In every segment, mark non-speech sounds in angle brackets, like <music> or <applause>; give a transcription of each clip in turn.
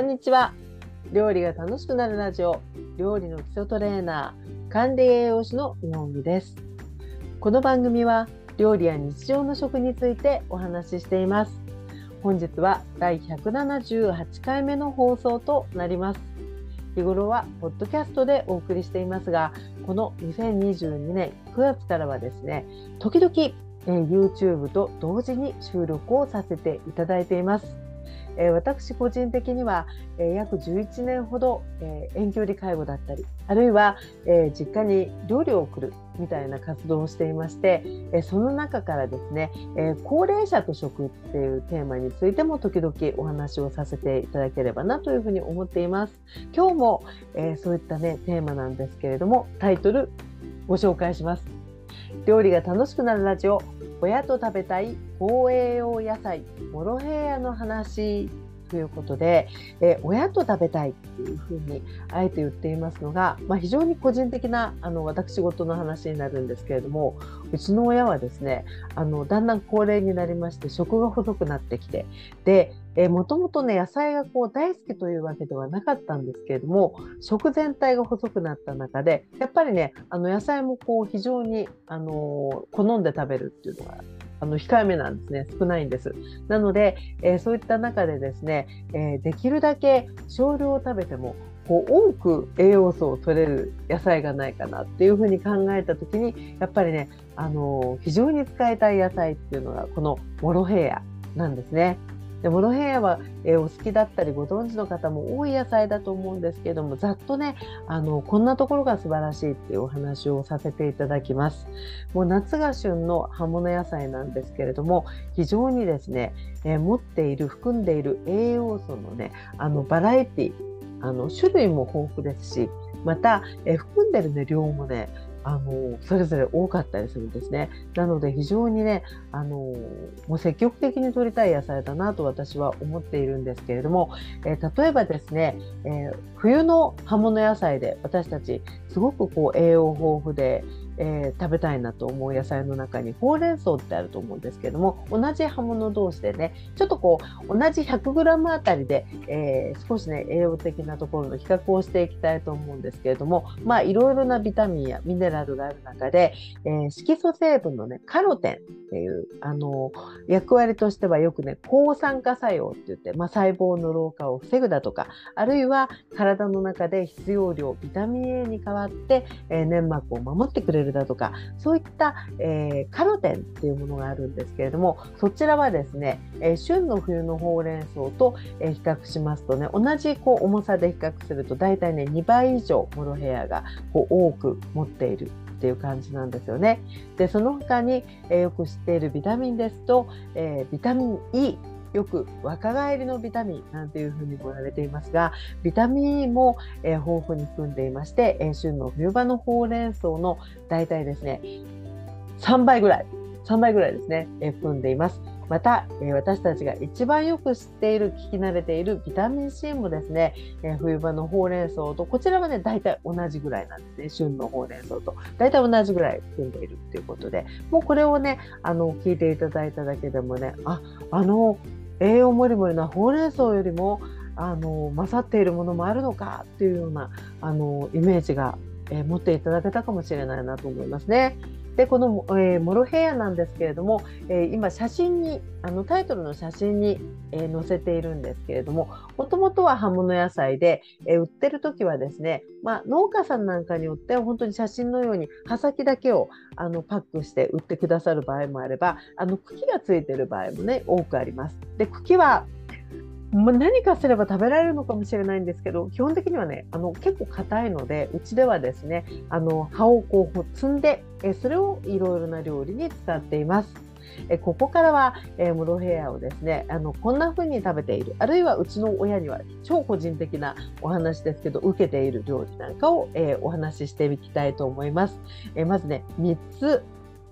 こんにちは。料理が楽しくなるラジオ。料理の基礎トレーナー。管理栄養士の日本木です。この番組は料理や日常の食についてお話ししています。本日は第178回目の放送となります。日頃はポッドキャストでお送りしていますがこの2022年9月からはですね時々え YouTube と同時に収録をさせていただいています。え私個人的には、え約11年ほど、え遠距離介護だったりあるいは、え実家に料理を送るみたいな活動をしていまして、えその中からですね、え高齢者と食っていうテーマについても時々お話をさせていただければなというふうに思っています。今日も、えそういったねテーマなんですけれどもタイトルご紹介します。料理が楽しくなるラジオ親と食べたい高栄用野菜モロヘイヤの話。ということで、え親と食べたいっていうふうにあえて言っていますのが、まあ、非常に個人的なあの私事の話になるんですけれどもうちの親はですねあのだんだん高齢になりまして食が細くなってきてでもともとね野菜がこう大好きというわけではなかったんですけれども食全体が細くなった中でやっぱりねあの野菜もこう非常にあの好んで食べるっていうのがあの控えめなんですね少ないんですなので、えー、そういった中でですね、えー、できるだけ少量を食べてもこう多く栄養素を取れる野菜がないかなっていうふうに考えた時にやっぱりねあの非常に使いたい野菜っていうのがこのモロヘイヤなんですね。でモロヘイヤは、えー、お好きだったりご存知の方も多い野菜だと思うんですけどもざっとねあのこんなところが素晴らしいっていうお話をさせていただきます。もう夏が旬の葉物野菜なんですけれども非常にですね、えー、持っている含んでいる栄養素のねあのバラエティあの種類も豊富ですしまた、えー、含んでる、ね、量もねあのそれぞれ多かったりするんですね。なので非常にねあのもう積極的に取りたい野菜だなと私は思っているんですけれども、えー、例えばですね、えー、冬の葉物野菜で私たちすごくこう栄養豊富でえー、食べたいなと思う野菜の中にほうれん草ってあると思うんですけども同じ葉物同士でねちょっとこう同じ 100g あたりで、えー、少しね栄養的なところの比較をしていきたいと思うんですけれどもまあいろいろなビタミンやミネラルがある中で、えー、色素成分のねカロテンっていうあの役割としてはよくね抗酸化作用って言って、まあ、細胞の老化を防ぐだとかあるいは体の中で必要量ビタミン A に代わって、え粘膜を守ってくれるだとかそういった、えー、カロテンっていうものがあるんですけれどもそちらはですね、えー、旬の冬のほうれん草と、え、比較しますとね同じこう重さで比較すると大体ね2倍以上モロヘアがこう多く持っているっていう感じなんですよね。でその他に、えー、よく知っているビタミンですと、えー、ビタミン E よく若返りのビタミンなんていうふうにも言われていますがビタミン E も、えー、豊富に含んでいまして、えー、旬の冬場のほうれん草の大体ですね3倍ぐらい3倍ぐらいですね、えー、含んでいます。また、え私たちが一番よく知っている聞き慣れているビタミン C もですね、え冬場のほうれん草とこちらはね大体同じぐらいなんですね旬のほうれん草と大体同じぐらい含んでいるっていうことでもうこれをねあの聞いていただいただけでもねああの栄養もりもりなほうれん草よりもあの勝っているものもあるのかっていうようなあのイメージが、え、持っていただけたかもしれないなと思いますね。でこの、えー、モロヘイヤなんですけれども、えー、今写真にあのタイトルの写真に、えー、載せているんですけれどももともとは葉物野菜で、え売ってる時はですね、まあ、農家さんなんかによっては本当に写真のように葉先だけをあのパックして売ってくださる場合もあればあの茎がついてる場合もね多くあります。で茎はま何かすれば食べられるのかもしれないんですけど基本的にはねあの結構硬いのでうちではですねあの葉をこう摘んでえそれをいろいろな料理に使っています。えここからは、えモロヘイヤをですねあのこんな風に食べているあるいはうちの親には超個人的なお話ですけど受けている料理なんかを、えお話ししていきたいと思います。えまずね3つ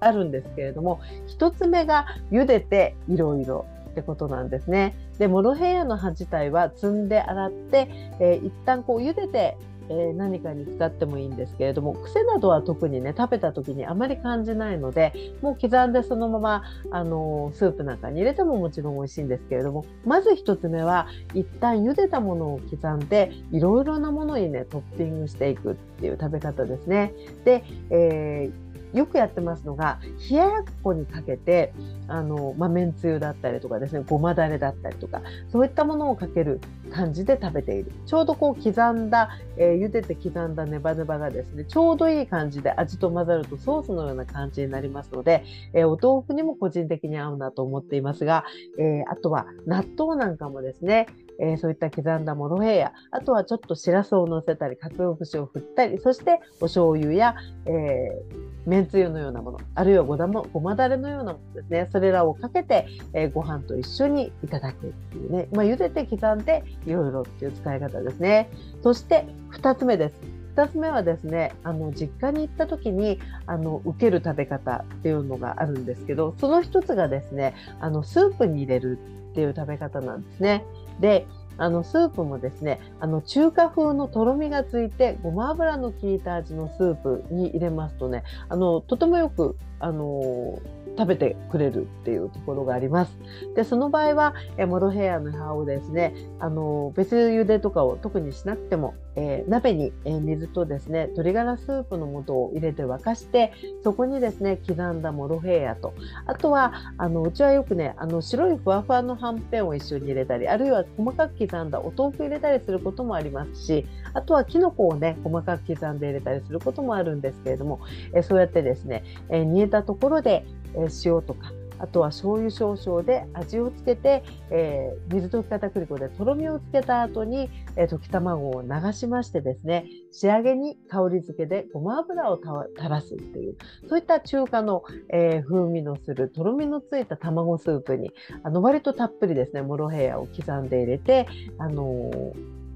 あるんですけれども1つ目が茹でていろいろってことなんですね。でモロヘイヤの葉自体は摘んで洗って、えー、一旦こう茹でてえ、何かに使ってもいいんですけれども癖などは特にね食べた時にあまり感じないのでもう刻んでそのままあのスープなんかに入れてももちろん美味しいんですけれどもまず1つ目は一旦茹でたものを刻んでいろいろなものにねトッピングしていくっていう食べ方ですね。で、えーよくやってますのが冷ややっこにかけてあの、まあ、めんつゆだったりとかですねごまだれだったりとかそういったものをかける感じで食べている。ちょうどこう刻んだ、えー、茹でて刻んだネバネバがですねちょうどいい感じで味と混ざるとソースのような感じになりますので、えー、お豆腐にも個人的に合うなと思っていますが、えー、あとは納豆なんかもですねえー、そういった刻んだモロヘイヤあとはちょっとしらすをのせたり鰹節を振ったりそしてお醤油や、えー、めんつゆのようなものあるいはごだまごまだれのようなものですね。それらをかけて、えー、ご飯と一緒にいただくっていうね、まあ、茹でて刻んでいろいろっていう使い方ですね。そして2つ目です。2つ目はですねあの実家に行った時にあの受ける食べ方っていうのがあるんですけどその1つがですねあのスープに入れるっていう食べ方なんですね。であのスープもですねあの中華風のとろみがついてごま油の効いた味のスープに入れますとねあのとてもよくあの食べてくれるっていうところがあります。でその場合はえモロヘアの葉をですねあの別茹でとかを特にしなくても、えー、鍋に、え水とですね鶏ガラスープの素を入れて沸かしてそこにですね刻んだモロヘアとあとはあのうちはよくねあの白いふわふわのはんぺんを一緒に入れたりあるいは細かく刻んだお豆腐入れたりすることもありますしあとはきのこをね細かく刻んで入れたりすることもあるんですけれども、えそうやってですね、え煮えたところでえ塩とかあとは醤油少々で味をつけて、えー、水溶き片栗粉でとろみをつけた後に、えー、溶き卵を流しましてですね仕上げに香り付けでごま油を垂らすっていうそういった中華の、えー、風味のするとろみのついた卵スープにあの割とたっぷりですねモロヘイヤを刻んで入れて、あの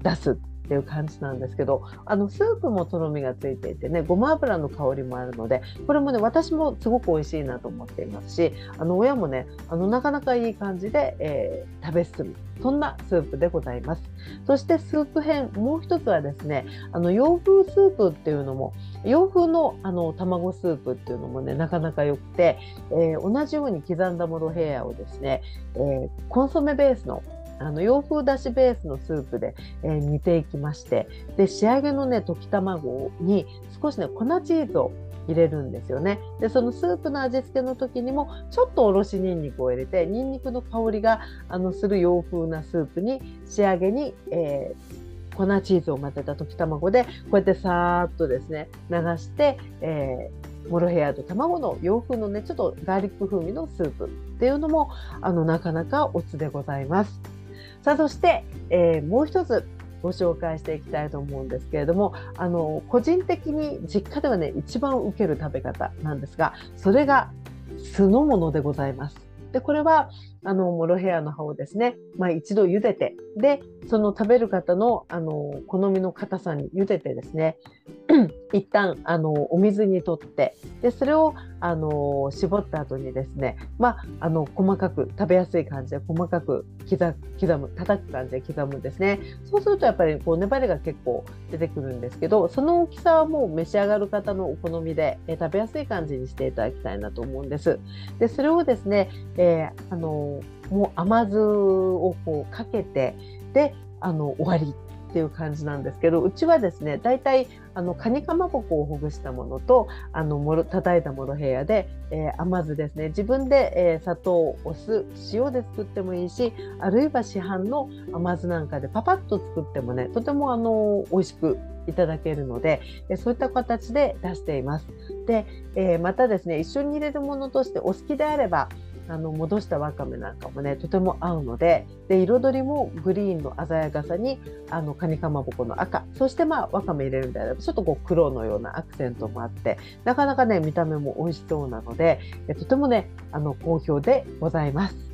出す。っていう感じなんですけどあのスープもとろみがついていてねごま油の香りもあるのでこれもね私もすごく美味しいなと思っていますしあの親もねあのなかなかいい感じで、えー、食べ進むそんなスープでございます。そしてスープ編もう一つはですねあの洋風スープっていうのも洋風のあの卵スープっていうのもねなかなか良くて、えー、同じように刻んだモロヘイヤをですね、えー、コンソメベースのあの洋風だしベースのスープで、えー、煮ていきましてで仕上げのね溶き卵に少しね粉チーズを入れるんですよねでそのスープの味付けの時にもちょっとおろしにんにくを入れてにんにくの香りがあのする洋風なスープに仕上げに、えー、粉チーズを混ぜた溶き卵でこうやってさーっとですね流して、えー、モロヘアと卵の洋風のねちょっとガーリック風味のスープっていうのもあのなかなかおつでございます。さあそして、えー、もう一つご紹介していきたいと思うんですけれどもあの個人的に実家ではね一番受ける食べ方なんですがそれが酢の物でございます。でこれはあのモロヘアの葉をですね、まあ、一度茹でてでその食べる方のあの好みの硬さに茹でてですね <clears throat> 一旦あのお水にとってでそれをあの絞った後にですね、まあ、あの細かく食べやすい感じで細かく刻刻む叩く感じで刻むんですねそうするとやっぱりこう粘りが結構出てくるんですけどその大きさはもう召し上がる方のお好みで、え食べやすい感じにしていただきたいなと思うんです。でそれをですね、えー、あのもう甘酢をこうかけてであの終わりっていう感じなんですけどうちはですね大体あのカニかまぼこをほぐしたものとあのもろ叩いたモロヘイヤで、えー、甘酢ですね自分で、えー、砂糖お酢塩で作ってもいいしあるいは市販の甘酢なんかでパパッと作ってもねとてもあの美味しくいただけるので、えそういった形で出しています。で、えー、またですね一緒に入れるものとしてお好きであればあの戻したわかめなんかもねとても合うのでで彩りもグリーンの鮮やかさにあのカニかまぼこの赤そしてまあわかめ入れるんであればちょっとこう黒のようなアクセントもあってなかなかね見た目も美味しそうなのでとてもねあの好評でございます。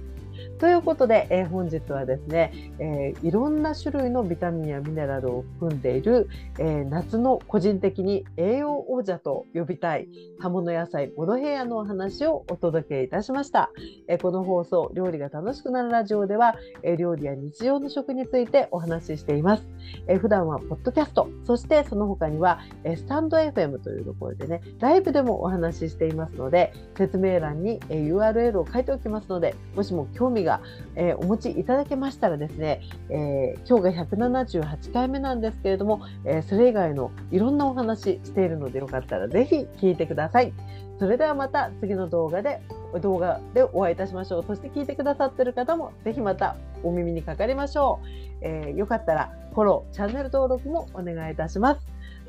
ということで、えー、本日はですね、えー、いろんな種類のビタミンやミネラルを含んでいる、えー、夏の個人的に栄養王者と呼びたい葉物野菜ボドヘアのお話をお届けいたしました。えこの放送料理が楽しくなるラジオでは、え料理や日常の食についてお話ししています。え普段はポッドキャスト、そしてその他には、えスタンド FM というところでね、ライブでもお話ししていますので、説明欄に、え URL を書いておきますので、もしも興味が、がえお持ちいただけましたらですね、えー、今日が178回目なんですけれども、えー、それ以外のいろんなお話しているのでよかったらぜひ聞いてください。それではまた次の動画で動画でお会いいたしましょう。そして聞いてくださってる方もぜひまたお耳にかかりましょう。えー、よかったらフォロー、チャンネル登録もお願いいたします。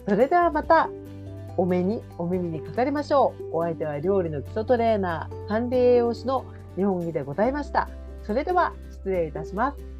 それではまたお目にお耳にかかりましょう。お相手は料理の基礎トレーナー、管理栄養士の日本木でございました。それでは失礼いたします。